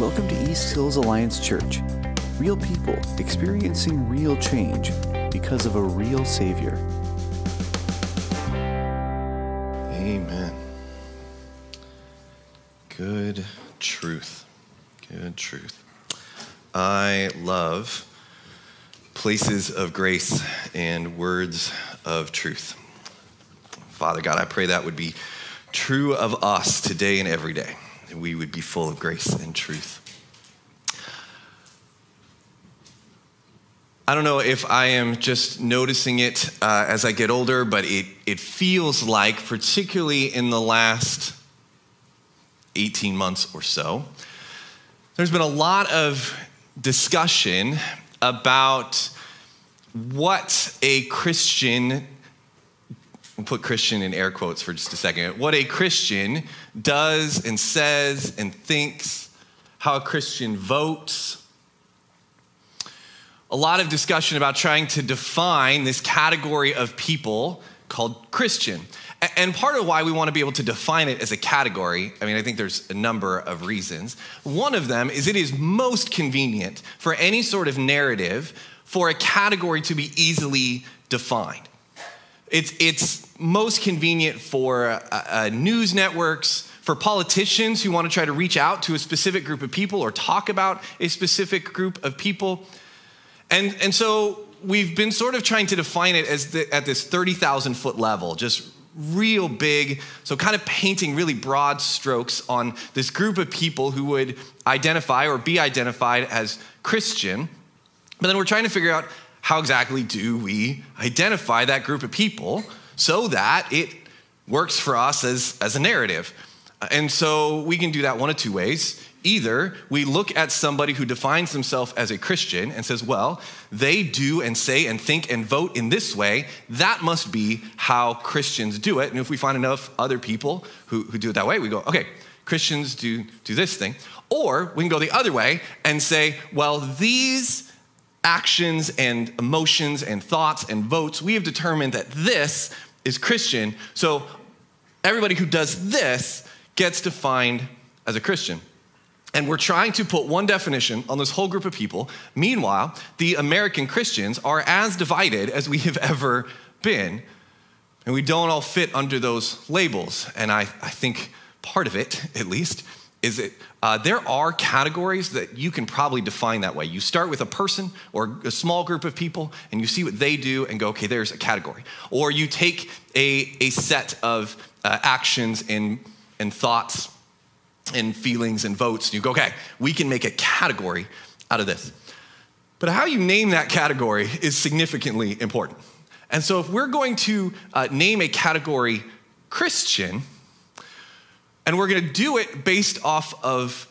Welcome to East Hills Alliance Church. Real people experiencing real change because of a real Savior. Amen. Good truth. Good truth. I love places of grace and words of truth. Father God, I pray that would be true of us today and every day, that we would be full of grace and truth. I don't know if I am just noticing it uh, as I get older, but it, it feels like, particularly in the last 18 months or so, there's been a lot of discussion about what a Christian, we'll put Christian in air quotes for just a second, what a Christian does and says and thinks, how a Christian votes a lot of discussion about trying to define this category of people called Christian. And part of why we want to be able to define it as a category, I mean, I think there's a number of reasons. One of them is it is most convenient for any sort of narrative for a category to be easily defined. It's, it's most convenient for uh, uh, news networks, for politicians who want to try to reach out to a specific group of people or talk about a specific group of people. And, and so we've been sort of trying to define it as the, at this 30,000 foot level, just real big. So, kind of painting really broad strokes on this group of people who would identify or be identified as Christian. But then we're trying to figure out how exactly do we identify that group of people so that it works for us as, as a narrative. Uh, and so we can do that one of two ways. Either we look at somebody who defines themselves as a Christian and says, well, they do and say and think and vote in this way. That must be how Christians do it. And if we find enough other people who, who do it that way, we go, okay, Christians do, do this thing. Or we can go the other way and say, well, these actions and emotions and thoughts and votes, we have determined that this is Christian. So everybody who does this gets defined as a Christian. And we're trying to put one definition on this whole group of people. Meanwhile, the American Christians are as divided as we have ever been. And we don't all fit under those labels. And I, I think part of it, at least, is it uh, there are categories that you can probably define that way. You start with a person or a small group of people and you see what they do and go, okay, there's a category. Or you take a, a set of uh, actions and, and thoughts and feelings and votes, and you go, okay, we can make a category out of this. But how you name that category is significantly important. And so, if we're going to uh, name a category Christian, and we're going to do it based off of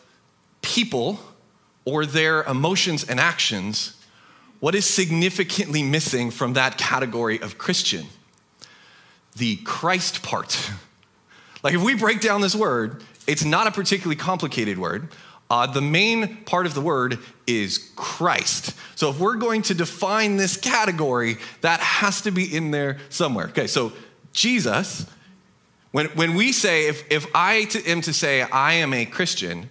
people or their emotions and actions, what is significantly missing from that category of Christian? The Christ part. Like, if we break down this word, it's not a particularly complicated word. Uh, the main part of the word is Christ. So if we're going to define this category, that has to be in there somewhere. Okay, so Jesus, when, when we say, if, if I to, am to say I am a Christian,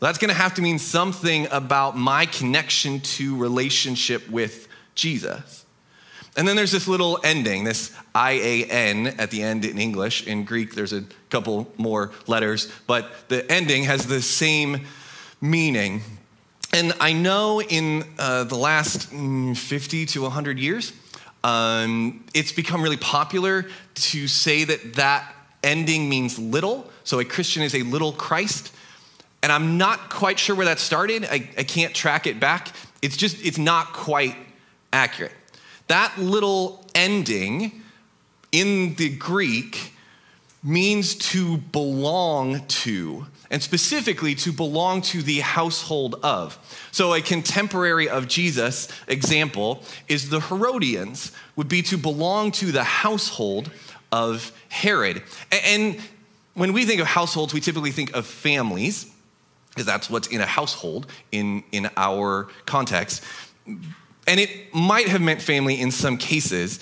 that's gonna have to mean something about my connection to relationship with Jesus. And then there's this little ending, this IAN at the end in English. In Greek, there's a couple more letters, but the ending has the same meaning. And I know in uh, the last mm, 50 to 100 years, um, it's become really popular to say that that ending means little. So a Christian is a little Christ. And I'm not quite sure where that started. I, I can't track it back. It's just, it's not quite accurate. That little ending in the Greek means to belong to, and specifically to belong to the household of. So, a contemporary of Jesus example is the Herodians, would be to belong to the household of Herod. And when we think of households, we typically think of families, because that's what's in a household in, in our context. And it might have meant family in some cases,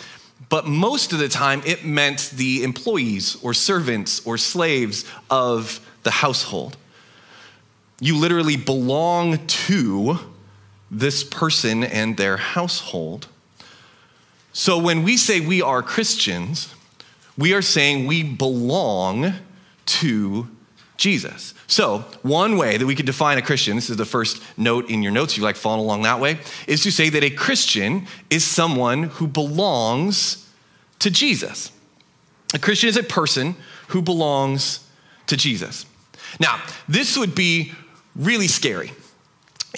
but most of the time it meant the employees or servants or slaves of the household. You literally belong to this person and their household. So when we say we are Christians, we are saying we belong to Jesus. So, one way that we could define a Christian, this is the first note in your notes, you like following along that way, is to say that a Christian is someone who belongs to Jesus. A Christian is a person who belongs to Jesus. Now, this would be really scary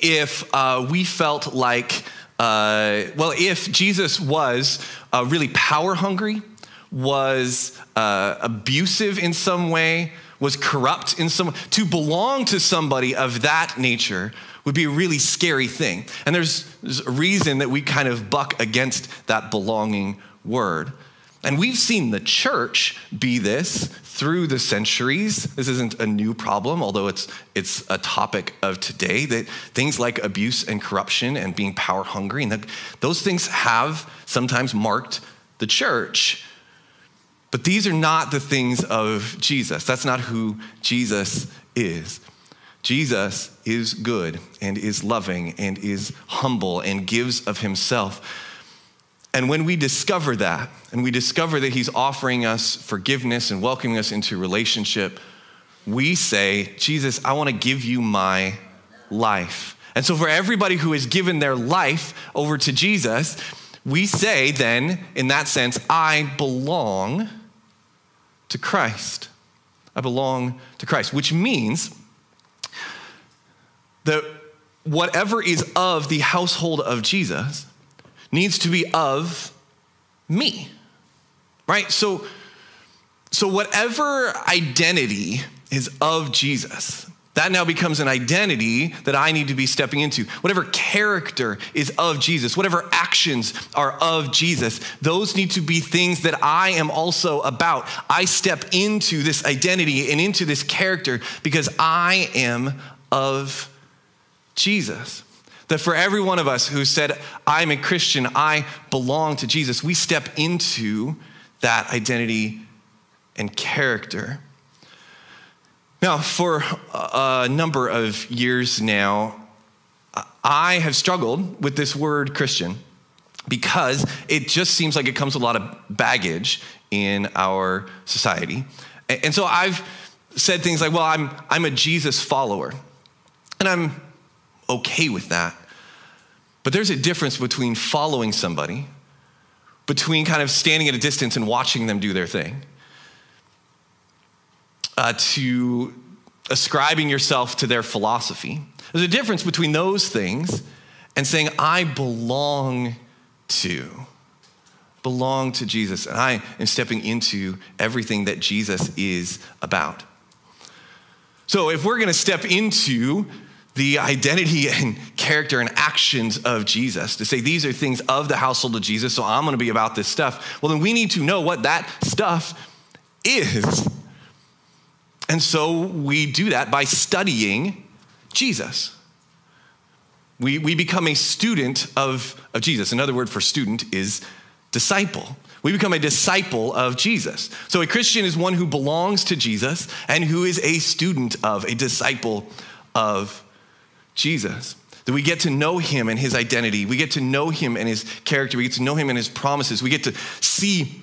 if uh, we felt like, uh, well, if Jesus was uh, really power hungry, was uh, abusive in some way, was corrupt in some to belong to somebody of that nature would be a really scary thing. And there's, there's a reason that we kind of buck against that belonging word. And we've seen the church be this through the centuries. This isn't a new problem, although it's, it's a topic of today that things like abuse and corruption and being power hungry, and that, those things have sometimes marked the church. But these are not the things of Jesus. That's not who Jesus is. Jesus is good and is loving and is humble and gives of himself. And when we discover that, and we discover that he's offering us forgiveness and welcoming us into relationship, we say, Jesus, I want to give you my life. And so, for everybody who has given their life over to Jesus, we say then, in that sense, I belong to Christ. I belong to Christ, which means that whatever is of the household of Jesus needs to be of me. Right? So so whatever identity is of Jesus, that now becomes an identity that I need to be stepping into. Whatever character is of Jesus, whatever actions are of Jesus, those need to be things that I am also about. I step into this identity and into this character because I am of Jesus. That for every one of us who said, I'm a Christian, I belong to Jesus, we step into that identity and character. Now, for a number of years now, I have struggled with this word Christian because it just seems like it comes with a lot of baggage in our society. And so I've said things like, well, I'm, I'm a Jesus follower. And I'm okay with that. But there's a difference between following somebody, between kind of standing at a distance and watching them do their thing, uh, to ascribing yourself to their philosophy. There's a difference between those things and saying, I belong to. Belong to Jesus, and I am stepping into everything that Jesus is about. So, if we're gonna step into the identity and character and actions of Jesus, to say these are things of the household of Jesus, so I'm gonna be about this stuff, well, then we need to know what that stuff is. And so we do that by studying Jesus. We, we become a student of, of Jesus. Another word for student is disciple. We become a disciple of Jesus. So a Christian is one who belongs to Jesus and who is a student of, a disciple of Jesus. That we get to know him and his identity. We get to know him and his character. We get to know him and his promises. We get to see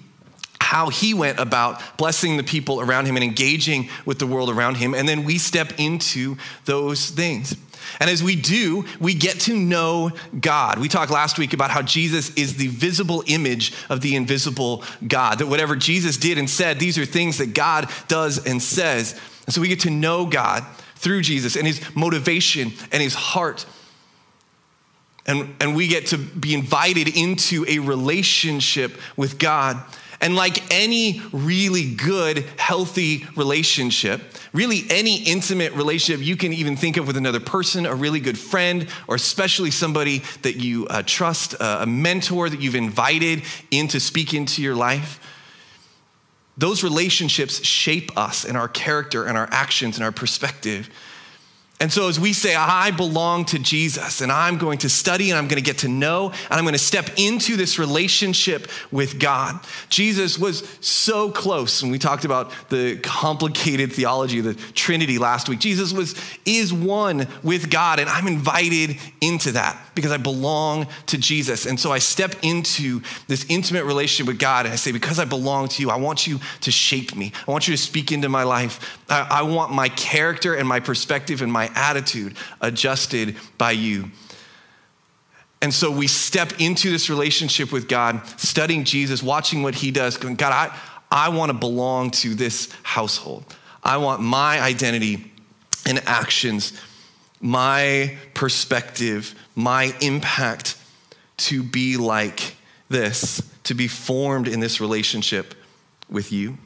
how he went about blessing the people around him and engaging with the world around him. And then we step into those things. And as we do, we get to know God. We talked last week about how Jesus is the visible image of the invisible God, that whatever Jesus did and said, these are things that God does and says. And so we get to know God through Jesus and his motivation and his heart. And, and we get to be invited into a relationship with God and like any really good, healthy relationship, really any intimate relationship you can even think of with another person, a really good friend, or especially somebody that you uh, trust, uh, a mentor that you've invited in to speak into your life, those relationships shape us and our character and our actions and our perspective. And so, as we say, I belong to Jesus, and I'm going to study, and I'm going to get to know, and I'm going to step into this relationship with God. Jesus was so close, and we talked about the complicated theology of the Trinity last week. Jesus was is one with God, and I'm invited into that because I belong to Jesus. And so I step into this intimate relationship with God, and I say, because I belong to you, I want you to shape me. I want you to speak into my life. I, I want my character and my perspective and my attitude adjusted by you. And so we step into this relationship with God, studying Jesus, watching what he does, going, God, I, I want to belong to this household. I want my identity and actions, my perspective, my impact to be like this, to be formed in this relationship with you.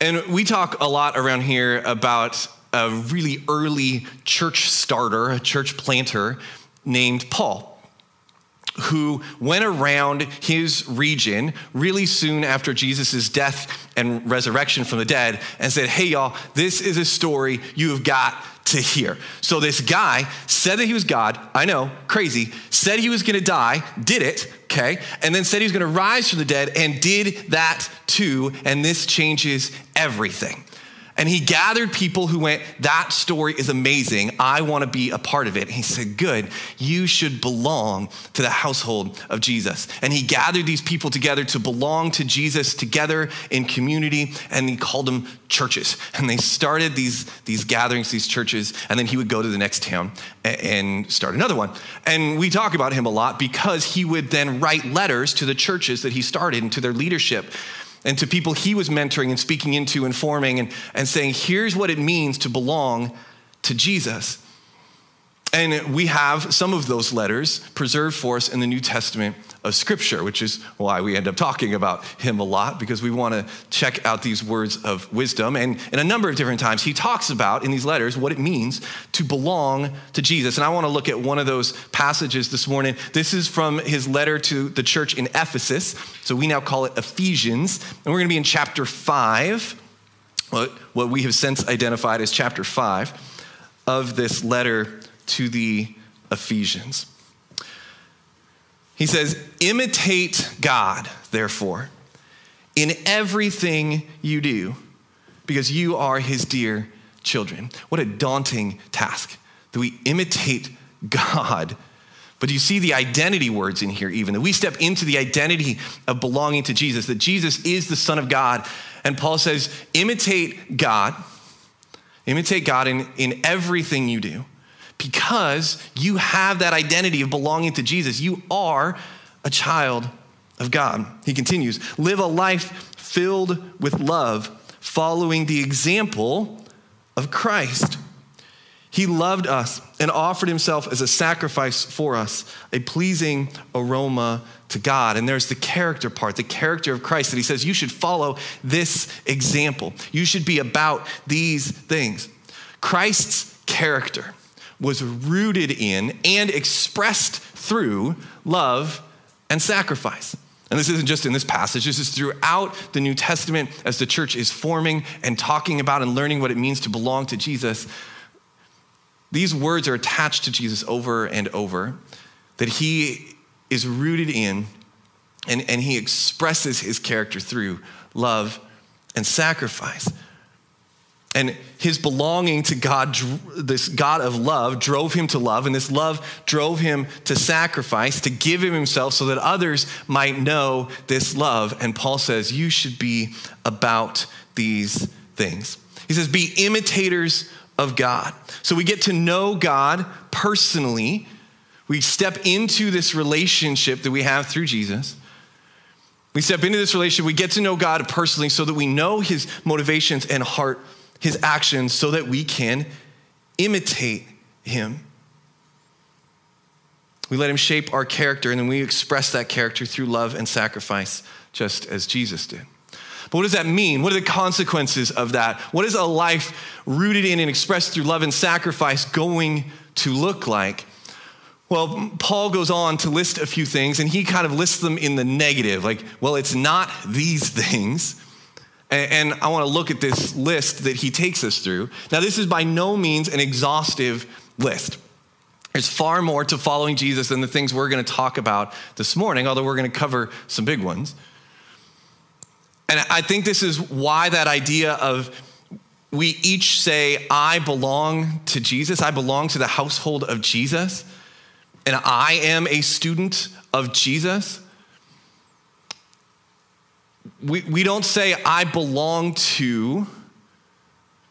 And we talk a lot around here about a really early church starter, a church planter named Paul who went around his region really soon after Jesus' death and resurrection from the dead and said, Hey, y'all, this is a story you have got to hear. So this guy said that he was God, I know, crazy, said he was gonna die, did it, okay, and then said he was gonna rise from the dead and did that too, and this changes everything. And he gathered people who went, That story is amazing. I want to be a part of it. And he said, Good, you should belong to the household of Jesus. And he gathered these people together to belong to Jesus together in community, and he called them churches. And they started these, these gatherings, these churches, and then he would go to the next town and start another one. And we talk about him a lot because he would then write letters to the churches that he started and to their leadership and to people he was mentoring and speaking into and forming and, and saying, here's what it means to belong to Jesus. And we have some of those letters preserved for us in the New Testament of Scripture, which is why we end up talking about him a lot, because we want to check out these words of wisdom. And in a number of different times, he talks about in these letters what it means to belong to Jesus. And I want to look at one of those passages this morning. This is from his letter to the church in Ephesus. So we now call it Ephesians. And we're going to be in chapter 5, what we have since identified as chapter 5 of this letter to the Ephesians. He says, Imitate God, therefore, in everything you do, because you are his dear children. What a daunting task that we imitate God. But you see the identity words in here, even that we step into the identity of belonging to Jesus, that Jesus is the Son of God. And Paul says, imitate God, imitate God in, in everything you do because you have that identity of belonging to Jesus. You are a child of God. He continues live a life filled with love, following the example of Christ. He loved us and offered himself as a sacrifice for us, a pleasing aroma to God. And there's the character part, the character of Christ that he says you should follow this example. You should be about these things. Christ's character was rooted in and expressed through love and sacrifice. And this isn't just in this passage, this is throughout the New Testament as the church is forming and talking about and learning what it means to belong to Jesus. These words are attached to Jesus over and over that he is rooted in and, and he expresses his character through love and sacrifice. And his belonging to God, this God of love, drove him to love, and this love drove him to sacrifice, to give him himself so that others might know this love. And Paul says, You should be about these things. He says, Be imitators of God. So we get to know God personally. We step into this relationship that we have through Jesus. We step into this relationship, we get to know God personally so that we know his motivations and heart his actions so that we can imitate him. We let him shape our character, and then we express that character through love and sacrifice, just as Jesus did. But what does that mean? What are the consequences of that? What is a life rooted in and expressed through love and sacrifice going to look like? Well, Paul goes on to list a few things, and he kind of lists them in the negative like, well, it's not these things. And, I want to look at this list that he takes us through. Now, this is by no means an exhaustive list. There's far more to following Jesus than the things we're going to talk about this morning, although we're going to cover some big ones. And I think this is why that idea of we each say, I belong to Jesus, I belong to the household of Jesus, and I am a student of Jesus. We, we don't say, I belong to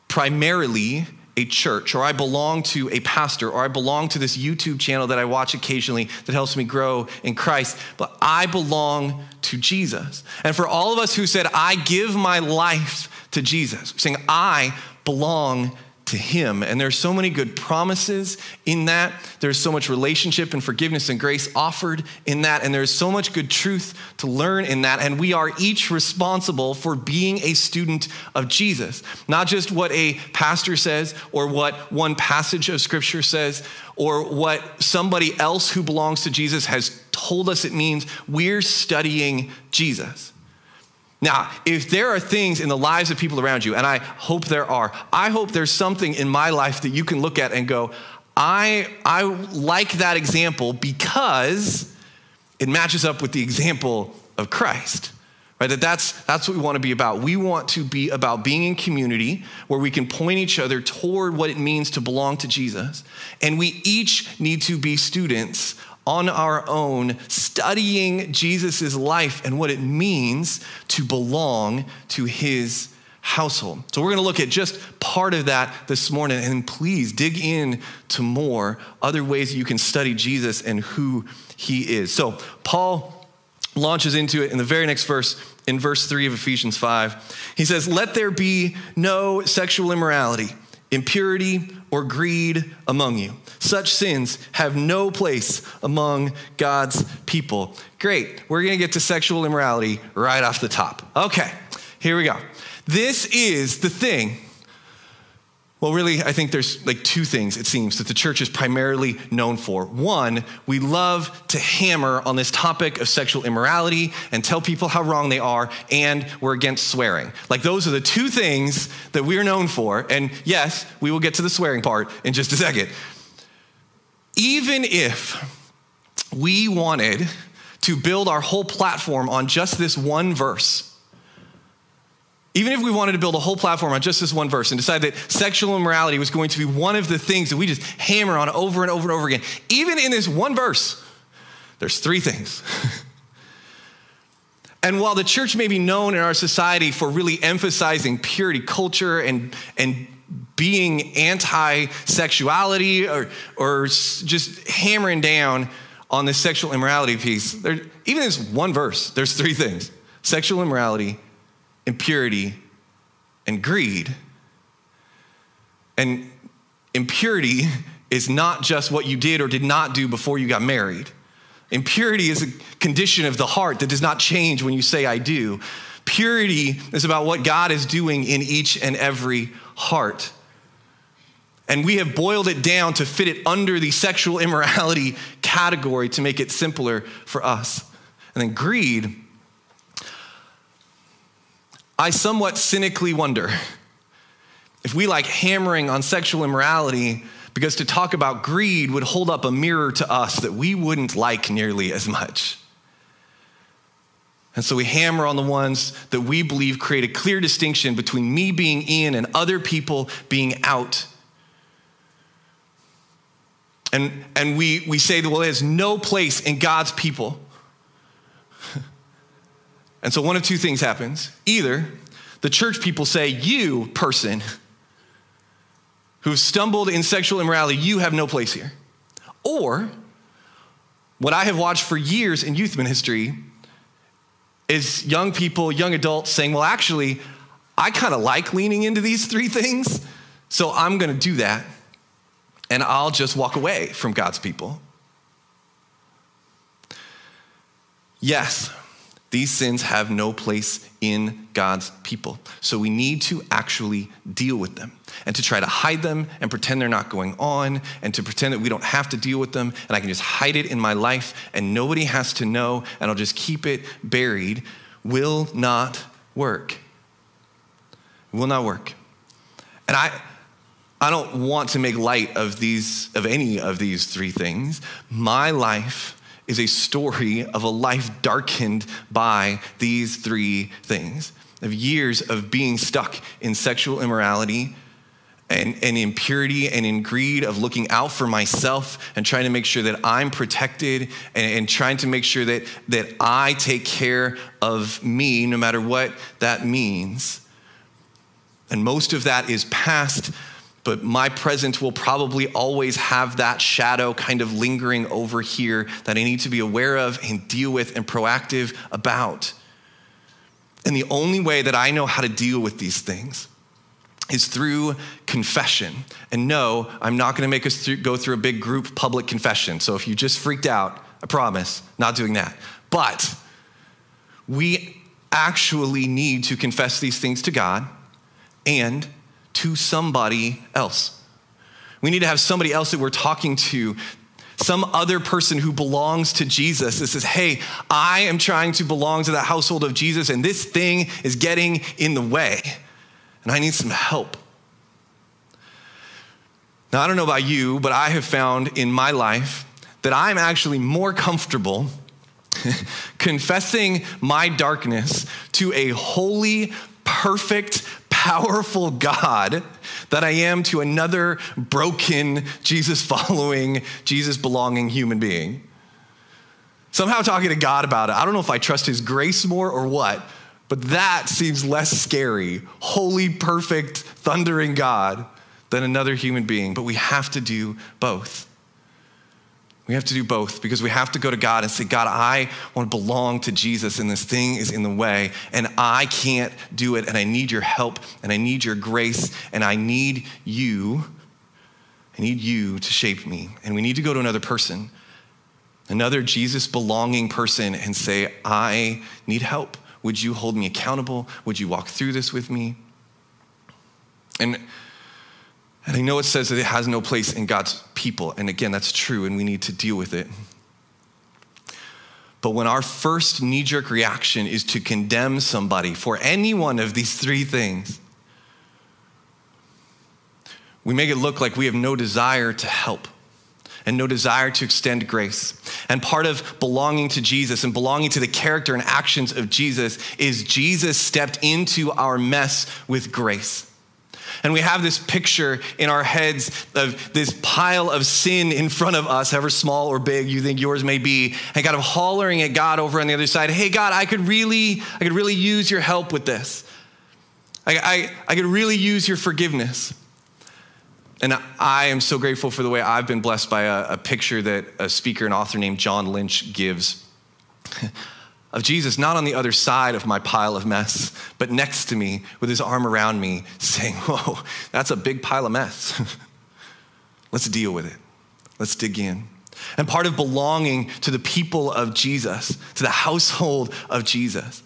primarily a church, or I belong to a pastor, or I belong to this YouTube channel that I watch occasionally that helps me grow in Christ, but I belong to Jesus. And for all of us who said, I give my life to Jesus, saying, I belong to Him. And there's so many good promises in that. There's so much relationship and forgiveness and grace offered in that. And there's so much good truth to learn in that. And we are each responsible for being a student of Jesus. Not just what a pastor says or what one passage of Scripture says or what somebody else who belongs to Jesus has told us it means. We're studying Jesus. Now, if there are things in the lives of people around you, and I hope there are, I hope there's something in my life that you can look at and go, I, I like that example because it matches up with the example of Christ. Right? That that's, that's what we want to be about. We want to be about being in community where we can point each other toward what it means to belong to Jesus. And we each need to be students on our own, studying Jesus' life and what it means to belong to his household. So we're going to look at just part of that this morning and please dig in to more other ways you can study Jesus and who he is. So Paul launches into it in the very next verse in verse 3 of Ephesians 5. He says, "Let there be no sexual immorality, impurity, or greed among you. Such sins have no place among God's people. Great. We're to get to sexual immorality right off the top. Okay, here we go. This is the thing well, really, I think there's like two things, it seems, that the church is primarily known for. One, we love to hammer on this topic of sexual immorality and tell people how wrong they are, and we're against swearing. Like, those are the two things that we're known for. And yes, we will get to the swearing part in just a second. Even if we wanted to build our whole platform on just this one verse, even if we wanted to build a whole platform on just this one verse and decide that sexual immorality was going to be one of the things that we just hammer on over and over and over again, even in this one verse, there's three things. and while the church may be known in our society for really emphasizing purity culture and, and being anti sexuality or, or just hammering down on this sexual immorality piece, there, even in this one verse, there's three things sexual immorality impurity, and greed. And impurity is not just what you did or did not do before you got married. Impurity is a condition of the heart that does not change when you say, I do. Purity is about what God is doing in each and every heart. And we have boiled it down to fit it under the sexual immorality category to make it simpler for us. And then greed I somewhat cynically wonder if we like hammering on sexual immorality because to talk about greed would hold up a mirror to us that we wouldn't like nearly as much. And so we hammer on the ones that we believe create a clear distinction between me being in and other people being out. And, and we, we say that, well, there's no place in God's people and so one of two things happens. Either the church people say, You, person, who've stumbled in sexual immorality, you have no place here. Or what I have watched for years in youth ministry is young people, young adults saying, Well, actually, I kind of like leaning into these three things, so I'm going to do that, and I'll just walk away from God's people. Yes, these sins have no place in God's people. So we need to actually deal with them and to try to hide them and pretend they're not going on and to pretend that we don't have to deal with them and I can just hide it in my life and nobody has to know and I'll just keep it buried will not work. Will not work. And I, I don't want to make light of these, of any of these three things. My life is a story of a life darkened by these three things of years of being stuck in sexual immorality and, and impurity and in greed of looking out for myself and trying to make sure that I'm protected and, and trying to make sure that, that I take care of me no matter what that means. And most of that is past, but my present will probably always have that shadow kind of lingering over here that I need to be aware of and deal with and proactive about. And the only way that I know how to deal with these things is through confession. And no, I'm not gonna make us go through a big group public confession. So if you just freaked out, I promise, not doing that. But we actually need to confess these things to God and to somebody else. We need to have somebody else that we're talking to, some other person who belongs to Jesus that says, Hey, I am trying to belong to the household of Jesus, and this thing is getting in the way, and I need some help. Now, I don't know about you, but I have found in my life that I'm actually more comfortable confessing my darkness to a holy, perfect, powerful God that I am to another broken, Jesus following, Jesus belonging human being. Somehow talking to God about it. I don't know if I trust his grace more or what, but that seems less scary. Holy, perfect, thundering God than another human being. But we have to do both. We have to do both because we have to go to God and say, God, I want to belong to Jesus, and this thing is in the way, and I can't do it, and I need your help, and I need your grace, and I need you. I need you to shape me. And we need to go to another person, another Jesus belonging person, and say, I need help. Would you hold me accountable? Would you walk through this with me? And and I know it says that it has no place in God's people. And again, that's true, and we need to deal with it. But when our first knee jerk reaction is to condemn somebody for any one of these three things, we make it look like we have no desire to help and no desire to extend grace. And part of belonging to Jesus and belonging to the character and actions of Jesus is Jesus stepped into our mess with grace. And we have this picture in our heads of this pile of sin in front of us, however small or big you think yours may be, and kind of hollering at God over on the other side, hey, God, I could really, I could really use your help with this. I, I, I could really use your forgiveness. And I am so grateful for the way I've been blessed by a, a picture that a speaker and author named John Lynch gives of Jesus not on the other side of my pile of mess, but next to me with his arm around me, saying, Whoa, that's a big pile of mess. Let's deal with it. Let's dig in. And part of belonging to the people of Jesus, to the household of Jesus,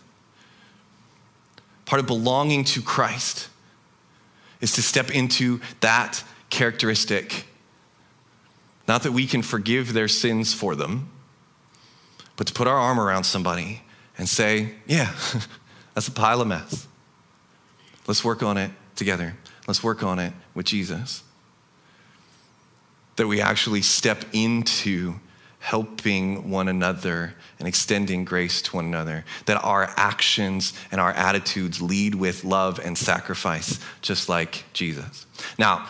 part of belonging to Christ is to step into that characteristic. Not that we can forgive their sins for them, but to put our arm around somebody and say, yeah, that's a pile of mess. Let's work on it together. Let's work on it with Jesus. That we actually step into helping one another and extending grace to one another. That our actions and our attitudes lead with love and sacrifice, just like Jesus. Now,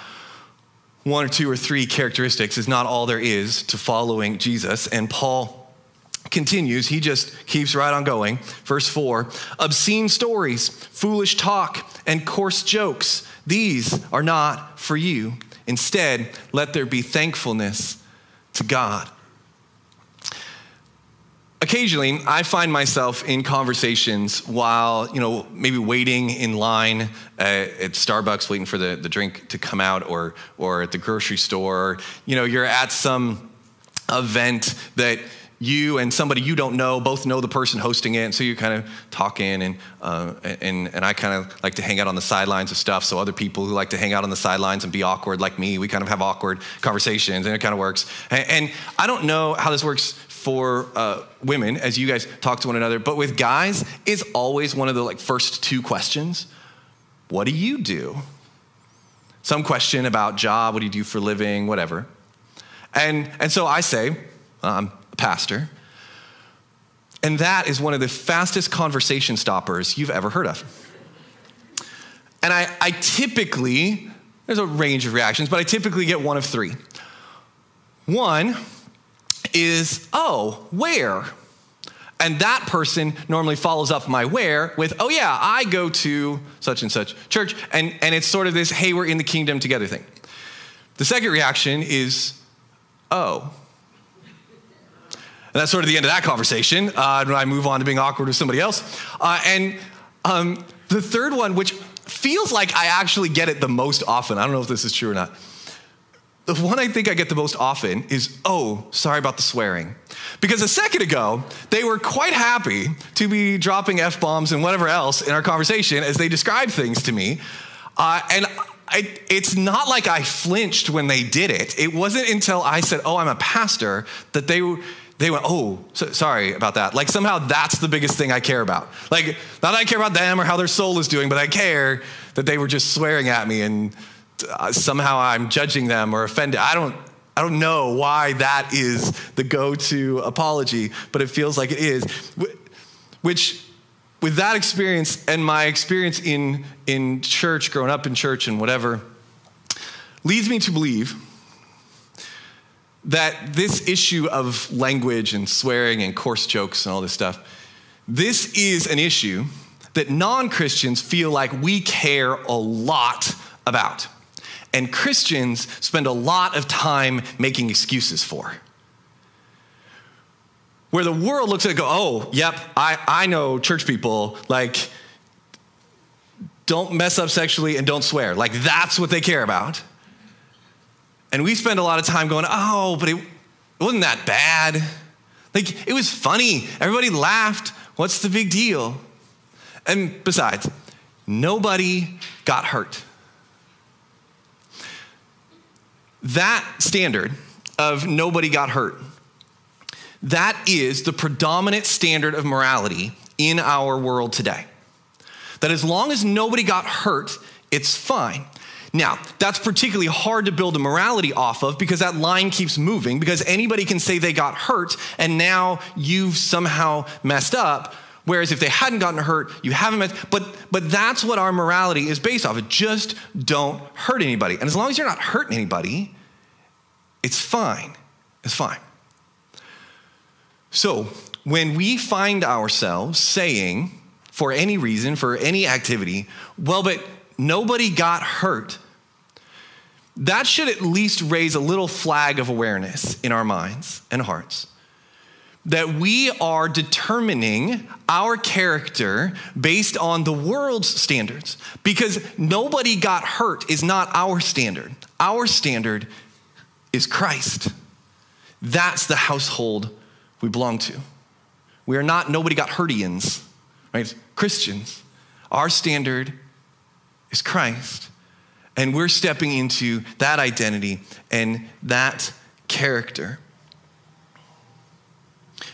one or two or three characteristics is not all there is to following Jesus. And Paul continues, he just keeps right on going. Verse 4 obscene stories, foolish talk, and coarse jokes, these are not for you. Instead, let there be thankfulness to God. Occasionally, I find myself in conversations while, you know, maybe waiting in line at, Starbucks, waiting for the, the drink to come out, or, or at the grocery store. You know, you're at some event that you and somebody you don't know both know the person hosting it, and so you kind of talk in, and uh, and and I kind of like to hang out on the sidelines of stuff. So other people who like to hang out on the sidelines and be awkward like me, we kind of have awkward conversations, and it kind of works. And, and I don't know how this works for uh, women as you guys talk to one another, but with guys, it's always one of the like first two questions. What do you do? Some question about job, what do you do for living, whatever. And, and so I say, I'm a pastor. And that is one of the fastest conversation stoppers you've ever heard of. And I, I typically, there's a range of reactions, but I typically get one of three. One is, oh, where? And that person normally follows up my where with, oh, yeah, I go to such and such church. And, and it's sort of this, hey, we're in the kingdom together thing. The second reaction is, oh. And that's sort of the end of that conversation. Uh, when I move on to being awkward with somebody else. Uh, and um, the third one, which feels like I actually get it the most often, I don't know if this is true or not. The one I think I get the most often is, oh, sorry about the swearing. Because a second ago, they were quite happy to be dropping F bombs and whatever else in our conversation as they described things to me. Uh, and I, it's not like I flinched when they did it. It wasn't until I said, oh, I'm a pastor, that they they went, oh, so, sorry about that. Like somehow that's the biggest thing I care about. Like, not that I care about them or how their soul is doing, but I care that they were just swearing at me and uh, somehow I'm judging them or offended. I don't, I don't know why that is the go to apology, but it feels like it is. Which, with that experience and my experience in, in church, growing up in church and whatever, leads me to believe that this issue of language and swearing and coarse jokes and all this stuff, this is an issue that non Christians feel like we care a lot about. And Christians spend a lot of time making excuses for. Where the world looks at it go, oh, yep, I, I know church people, like, don't mess up sexually and don't swear. Like, that's what they care about. And we spend a lot of time going, oh, but it, wasn't that bad. Like, it was funny. Everybody laughed. What's the big deal? And besides, nobody got hurt. That standard of nobody got hurt, that is the predominant standard of morality in our world today. That as long as nobody got hurt, it's fine. Now, that's particularly hard to build a morality off of because that line keeps moving, because anybody can say they got hurt and now you've somehow messed up. Whereas if they hadn't gotten hurt, you haven't messed but but that's what our morality is based off of. Just don't hurt anybody. And as long as you're not hurting anybody, it's fine. It's fine. So when we find ourselves saying, for any reason, for any activity, well, but nobody got hurt, that should at least raise a little flag of awareness in our minds and hearts that we are determining our character based on the world's standards because nobody got hurt is not our standard. Our standard is Christ. That's the household we belong to. We are not nobody got hurtians, right? Christians. Our standard is Christ. And we're stepping into that identity and that character.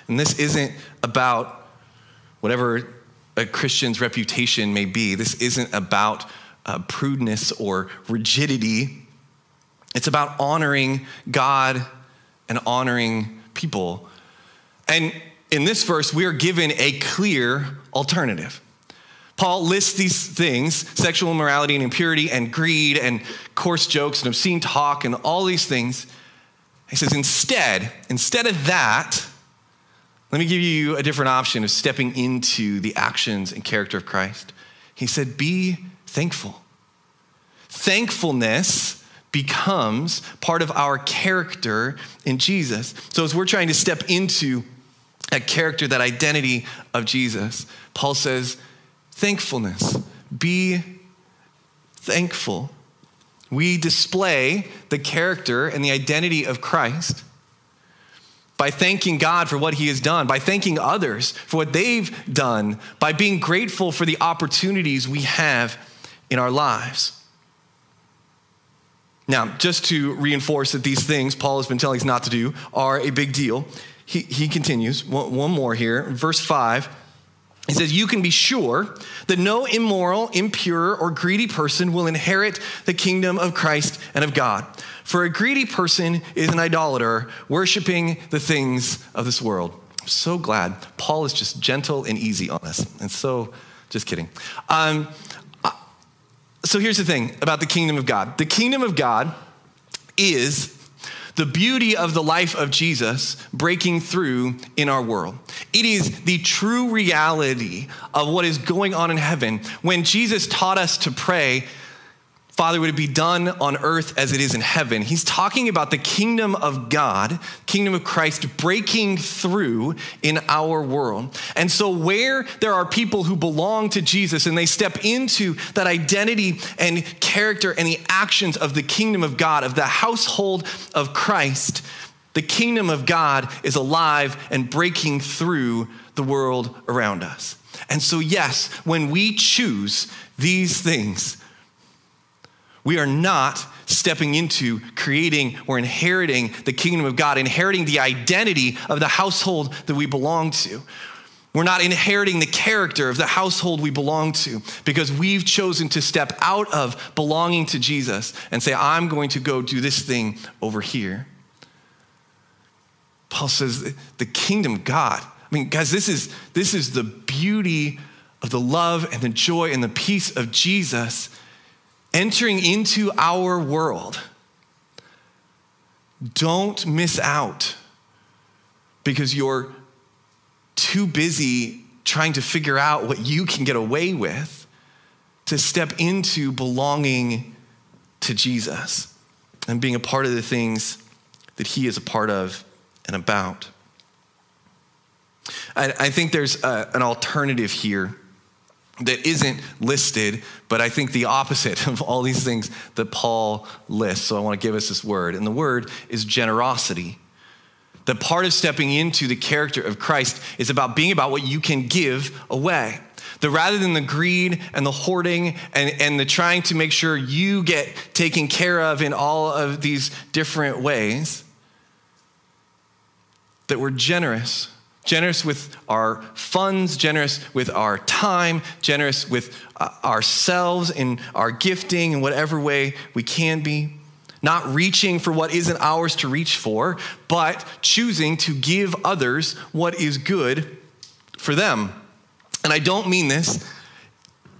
And this isn't about whatever a Christian's reputation may be. This isn't about uh, prudeness or rigidity. It's about honoring God and honoring people. And in this verse, we are given a clear alternative. Paul lists these things sexual immorality and impurity and greed and coarse jokes and obscene talk and all these things. He says, instead, instead of that, let me give you a different option of stepping into the actions and character of Christ. He said, be thankful. Thankfulness becomes part of our character in Jesus. So, as we're trying to step into that character, that identity of Jesus, Paul says, thankfulness. Be thankful. We display the character and the identity of Christ by thanking God for what He has done, by thanking others for what they've done, by being grateful for the opportunities we have in our lives. Now, just to reinforce that these things Paul has been telling us not to do are a big deal, he, he continues, one, one more here, verse 5 He says, You can be sure that no immoral, impure, or greedy person will inherit the kingdom of Christ and of God. For a greedy person is an idolater, worshiping the things of this world. I'm so glad Paul is just gentle and easy on us. And so, just kidding. Um, uh, so here's the thing about the kingdom of God the kingdom of God is the beauty of the life of Jesus breaking through in our world. It is the true reality of what is going on in heaven. When Jesus taught us to pray, Father, would it be done on earth as it is in heaven? He's talking about the kingdom of God, kingdom of Christ breaking through in our world. And so, where there are people who belong to Jesus and they step into that identity and character and the actions of the kingdom of God, of the household of Christ, the kingdom of God is alive and breaking through the world around us. And so, yes, when we choose these things, we are not stepping into creating or inheriting the kingdom of God, inheriting the identity of the household that we belong to. We're not inheriting the character of the household we belong to because we've chosen to step out of belonging to Jesus and say, I'm going to go do this thing over here. Paul says, the kingdom of God. I mean, guys, this is, this is the beauty of the love and the joy and the peace of Jesus entering into our world, don't miss out because you're too busy trying to figure out what you can get away with to step into belonging to Jesus and being a part of the things that He is a part of and about. I, I think there's a, an alternative here that isn't listed, but I think the opposite of all these things that Paul lists. So I want to give us this word. And the word is generosity. The part of stepping into the character of Christ is about being about what you can give away. The rather than the greed and the hoarding and, and the trying to make sure you get taken care of in all of these different ways, that we're generous generous with our funds, generous with our time, generous with uh, ourselves in our gifting in whatever way we can be. Not reaching for what isn't ours to reach for, but choosing to give others what is good for them. And I don't mean this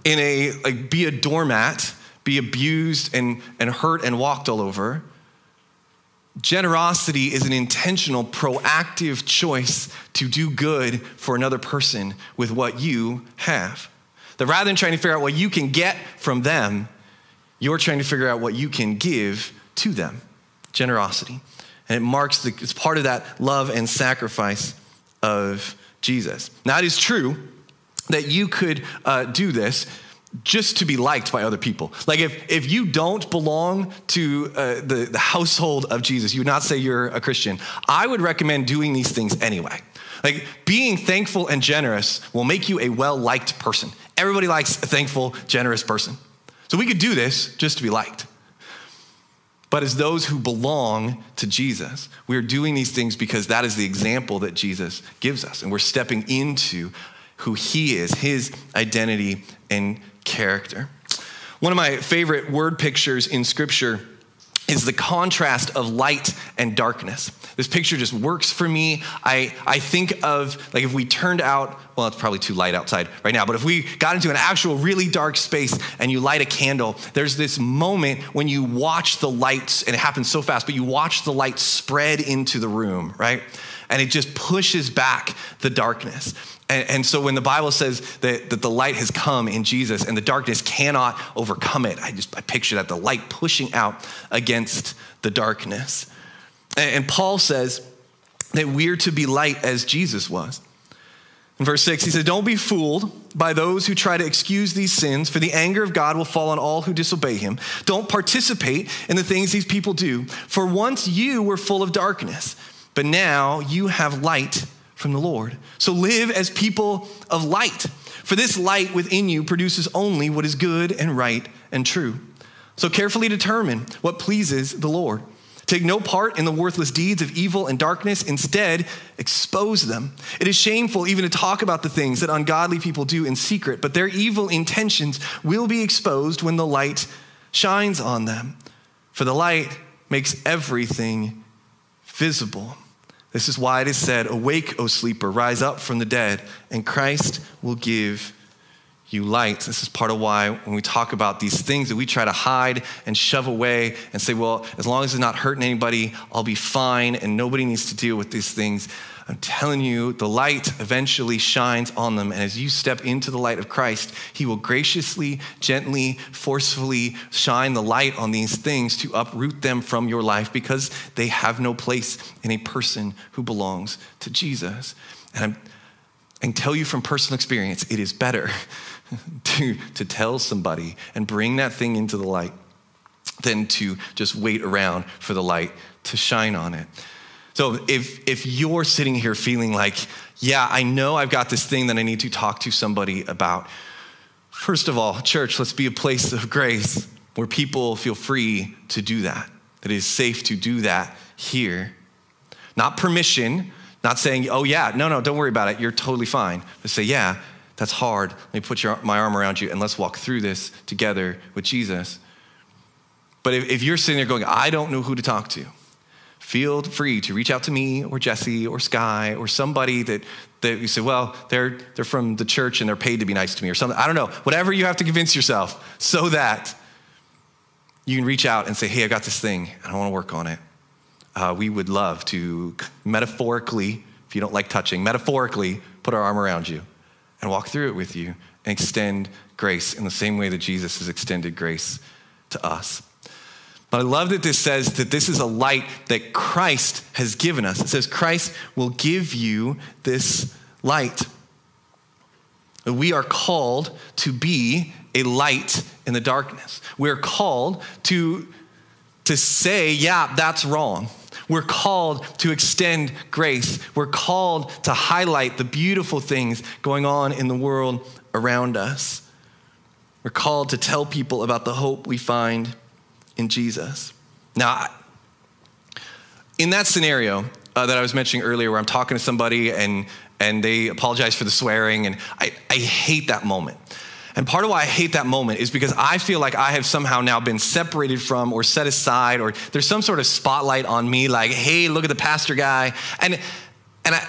in a like be a doormat, be abused and, and hurt and walked all over. Generosity is an intentional, proactive choice to do good for another person with what you have. That rather than trying to figure out what you can get from them, you're trying to figure out what you can give to them. Generosity. And it marks the, it's part of that love and sacrifice of Jesus. Now, it is true that you could uh, do this just to be liked by other people. Like if, if you don't belong to uh, the, the household of Jesus, you would not say you're a Christian. I would recommend doing these things anyway. Like being thankful and generous will make you a well liked person. Everybody likes a thankful, generous person. So we could do this just to be liked. But as those who belong to Jesus, we are doing these things because that is the example that Jesus gives us. And we're stepping into who he is, his identity and character. One of my favorite word pictures in scripture is the contrast of light and darkness. This picture just works for me. I, I think of, like, if we turned out, well, it's probably too light outside right now, but if we got into an actual really dark space and you light a candle, there's this moment when you watch the lights, and it happens so fast, but you watch the light spread into the room, right? And it just pushes back the darkness. And, and, so when the Bible says that, that the light has come in Jesus and the darkness cannot overcome it, I just I picture that the light pushing out against the darkness. And, and Paul says that we're to be light as Jesus was. In verse 6, he said, Don't be fooled by those who try to excuse these sins, for the anger of God will fall on all who disobey him. Don't participate in the things these people do, for once you were full of darkness, but now you have light from the Lord. So live as people of light, for this light within you produces only what is good and right and true. So carefully determine what pleases the Lord. Take no part in the worthless deeds of evil and darkness. Instead, expose them. It is shameful even to talk about the things that ungodly people do in secret, but their evil intentions will be exposed when the light shines on them. For the light makes everything visible. This is why it is said, Awake, O sleeper, rise up from the dead, and Christ will give you light. This is part of why when we talk about these things that we try to hide and shove away and say, well, as long as it's not hurting anybody, I'll be fine and nobody needs to deal with these things. I'm telling you, the light eventually shines on them. And as you step into the light of Christ, He will graciously, gently, forcefully shine the light on these things to uproot them from your life because they have no place in a person who belongs to Jesus. And I'm, I can tell you from personal experience, it is better to, to tell somebody and bring that thing into the light than to just wait around for the light to shine on it. So if, if you're sitting here feeling like, yeah, I know I've got this thing that I need to talk to somebody about, first of all, church, let's be a place of grace where people feel free to do that, that it is safe to do that here. Not permission, not saying, oh, yeah, no, no, don't worry about it, you're totally fine. But say, yeah, that's hard. Let me put your, my arm around you and let's walk through this together with Jesus. But if, if you're sitting there going, I don't know who to talk to, feel free to reach out to me or Jesse or Sky or somebody that, that you say, well, they're, they're from the church and they're paid to be nice to me or something. I don't know. Whatever you have to convince yourself so that you can reach out and say, hey, I got this thing and I want to work on it. Uh, we would love to metaphorically, if you don't like touching, metaphorically put our arm around you and walk through it with you and extend grace in the same way that Jesus has extended grace to us. But I love that this says that this is a light that Christ has given us. It says Christ will give you this light. We are called to be a light in the darkness. We're called to, to say, yeah, that's wrong. We're called to extend grace. We're called to highlight the beautiful things going on in the world around us. We're called to tell people about the hope we find in Jesus. Now, in that scenario uh, that I was mentioning earlier, where I'm talking to somebody and, and they apologize for the swearing, and I, I hate that moment. And part of why I hate that moment is because I feel like I have somehow now been separated from or set aside, or there's some sort of spotlight on me, like, hey, look at the pastor guy. And, and I,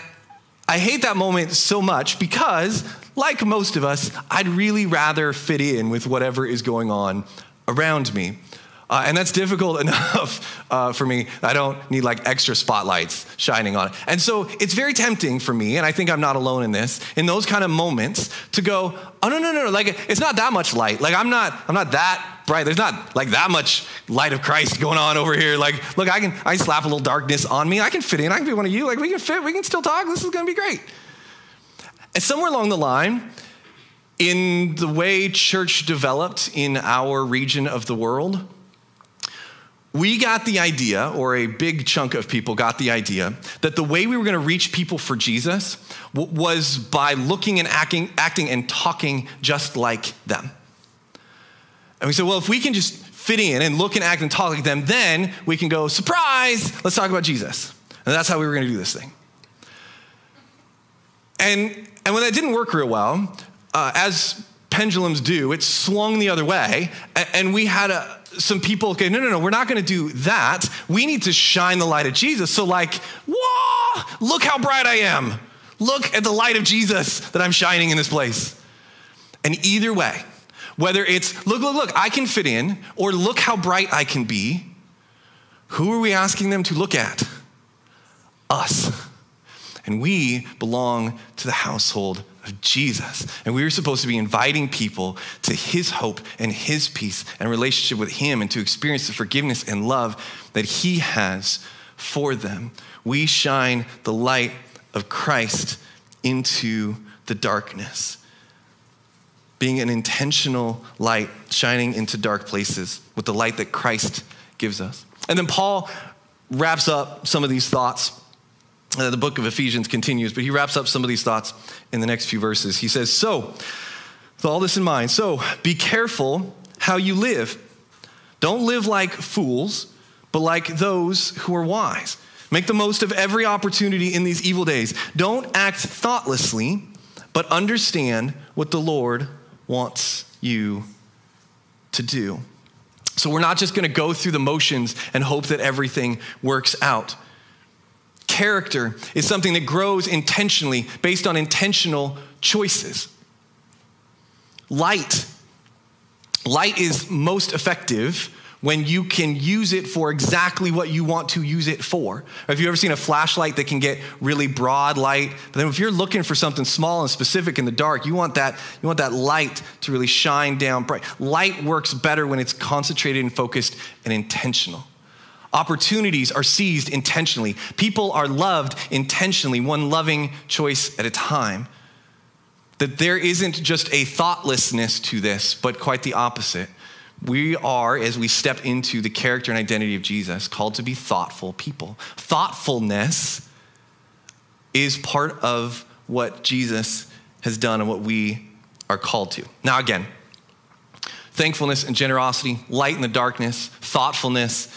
I hate that moment so much because, like most of us, I'd really rather fit in with whatever is going on around me. Uh, and that's difficult enough uh, for me. I don't need like extra spotlights shining on it. And so it's very tempting for me, and I think I'm not alone in this, in those kind of moments to go, oh, no, no, no, like it's not that much light. Like I'm not, I'm not that bright. There's not like that much light of Christ going on over here. Like, look, I can, I slap a little darkness on me. I can fit in. I can be one of you. Like we can fit, we can still talk. This is going to be great. And somewhere along the line, in the way church developed in our region of the world, we got the idea, or a big chunk of people got the idea, that the way we were going to reach people for Jesus was by looking and acting, acting and talking just like them. And we said, well, if we can just fit in and look and act and talk like them, then we can go, surprise, let's talk about Jesus. And that's how we were going to do this thing. And, and when that didn't work real well, uh, as pendulums do, it swung the other way, and we had a some people, okay, no, no, no, we're not going to do that. We need to shine the light of Jesus. So, like, whoa, look how bright I am. Look at the light of Jesus that I'm shining in this place. And either way, whether it's look, look, look, I can fit in, or look how bright I can be, who are we asking them to look at? Us. And we belong to the household of Jesus. And we were supposed to be inviting people to his hope and his peace and relationship with him and to experience the forgiveness and love that he has for them. We shine the light of Christ into the darkness. Being an intentional light shining into dark places with the light that Christ gives us. And then Paul wraps up some of these thoughts uh, the book of Ephesians continues, but he wraps up some of these thoughts in the next few verses. He says, So, with all this in mind, so be careful how you live. Don't live like fools, but like those who are wise. Make the most of every opportunity in these evil days. Don't act thoughtlessly, but understand what the Lord wants you to do. So we're not just going to go through the motions and hope that everything works out. Character is something that grows intentionally based on intentional choices. Light. Light is most effective when you can use it for exactly what you want to use it for. Have you ever seen a flashlight that can get really broad light? But then if you're looking for something small and specific in the dark, you want that, you want that light to really shine down bright. Light works better when it's concentrated and focused and intentional. Opportunities are seized intentionally. People are loved intentionally, one loving choice at a time. That there isn't just a thoughtlessness to this, but quite the opposite we are, as we step into the character and identity of Jesus, called to be thoughtful people. Thoughtfulness is part of what Jesus has done and what we are called to. Now, again, thankfulness and generosity, light in the darkness, thoughtfulness.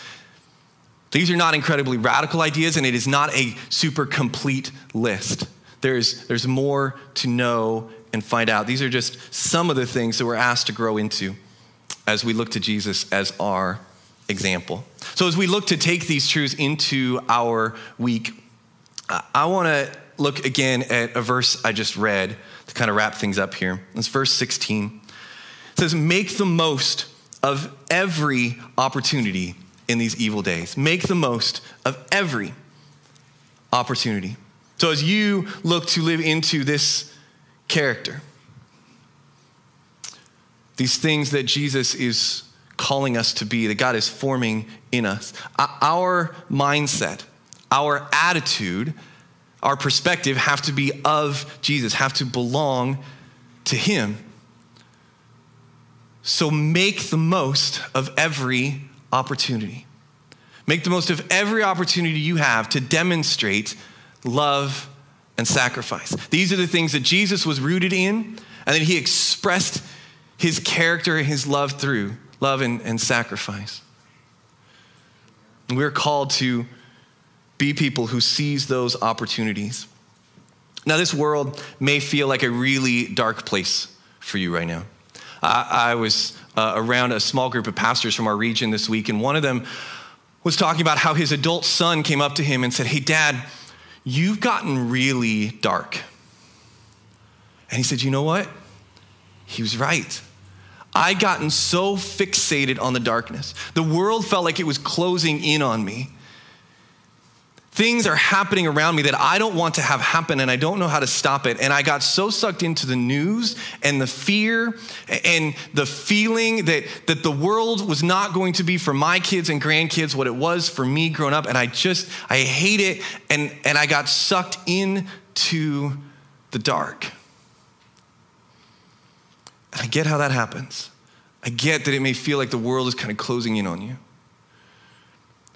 These are not incredibly radical ideas, and it is not a super complete list. There's, there's more to know and find out. These are just some of the things that we're asked to grow into as we look to Jesus as our example. So, as we look to take these truths into our week, I want to look again at a verse I just read to kind of wrap things up here. It's verse 16. It says, Make the most of every opportunity in these evil days. Make the most of every opportunity. So, as you look to live into this character, these things that Jesus is calling us to be, that God is forming in us. Our mindset, our attitude, our perspective have to be of Jesus, have to belong to Him. So make the most of every opportunity. Make the most of every opportunity you have to demonstrate love and sacrifice. These are the things that Jesus was rooted in and that He expressed his character and his love through love and, and sacrifice. And we're called to be people who seize those opportunities. Now, this world may feel like a really dark place for you right now. I, I was uh, around a small group of pastors from our region this week, and one of them was talking about how his adult son came up to him and said, Hey, dad, you've gotten really dark. And he said, You know what? He was right. I'd gotten so fixated on the darkness. The world felt like it was closing in on me. Things are happening around me that I don't want to have happen and I don't know how to stop it. And I got so sucked into the news and the fear and the feeling that, that the world was not going to be for my kids and grandkids what it was for me growing up. And I just, I hate it. And, and I got sucked into the dark. I get how that happens. I get that it may feel like the world is kind of closing in on you.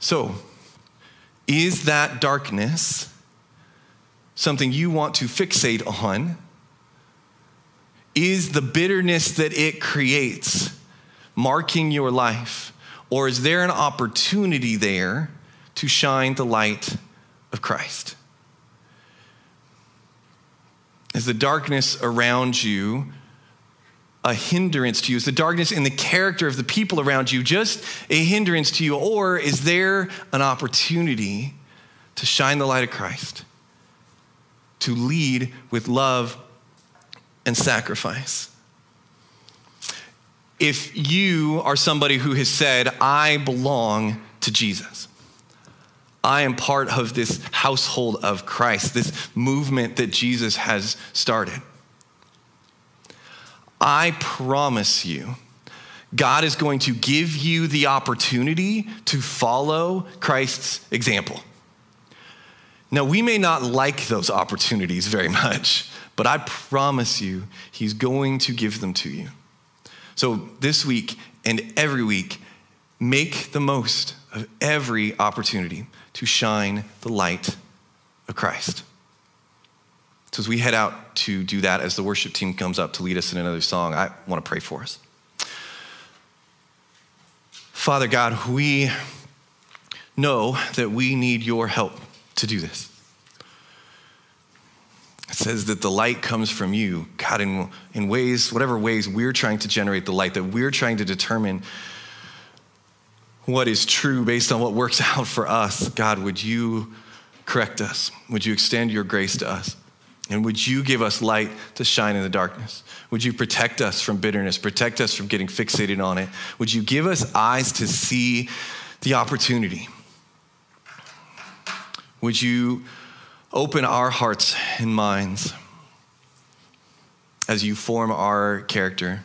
So, is that darkness something you want to fixate on? Is the bitterness that it creates marking your life? Or is there an opportunity there to shine the light of Christ? Is the darkness around you a hindrance to you? Is the darkness in the character of the people around you just a hindrance to you? Or is there an opportunity to shine the light of Christ, to lead with love and sacrifice? If you are somebody who has said, I belong to Jesus, I am part of this household of Christ, this movement that Jesus has started I promise you, God is going to give you the opportunity to follow Christ's example. Now, we may not like those opportunities very much, but I promise you, He's going to give them to you. So, this week and every week, make the most of every opportunity to shine the light of Christ. So, as we head out to do that, as the worship team comes up to lead us in another song, I want to pray for us. Father God, we, know that we need your help to do this. It says that the light comes from you, God, in, in ways, whatever ways we're trying to generate the light, that we're trying to determine what is true based on what works out for us. God, would you correct us? Would you extend your grace to us? And would you give us light to shine in the darkness? Would you protect us from bitterness, protect us from getting fixated on it? Would you give us eyes to see the opportunity? Would you open our hearts and minds as you form our character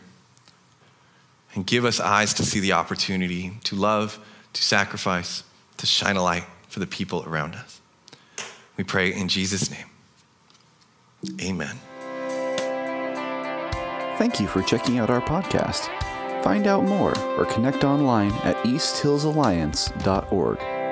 and give us eyes to see the opportunity to love, to sacrifice, to shine a light for the people around us? We pray in Jesus' name. Amen. Thank you for checking out our podcast. Find out more or connect online at easthillsalliance.org.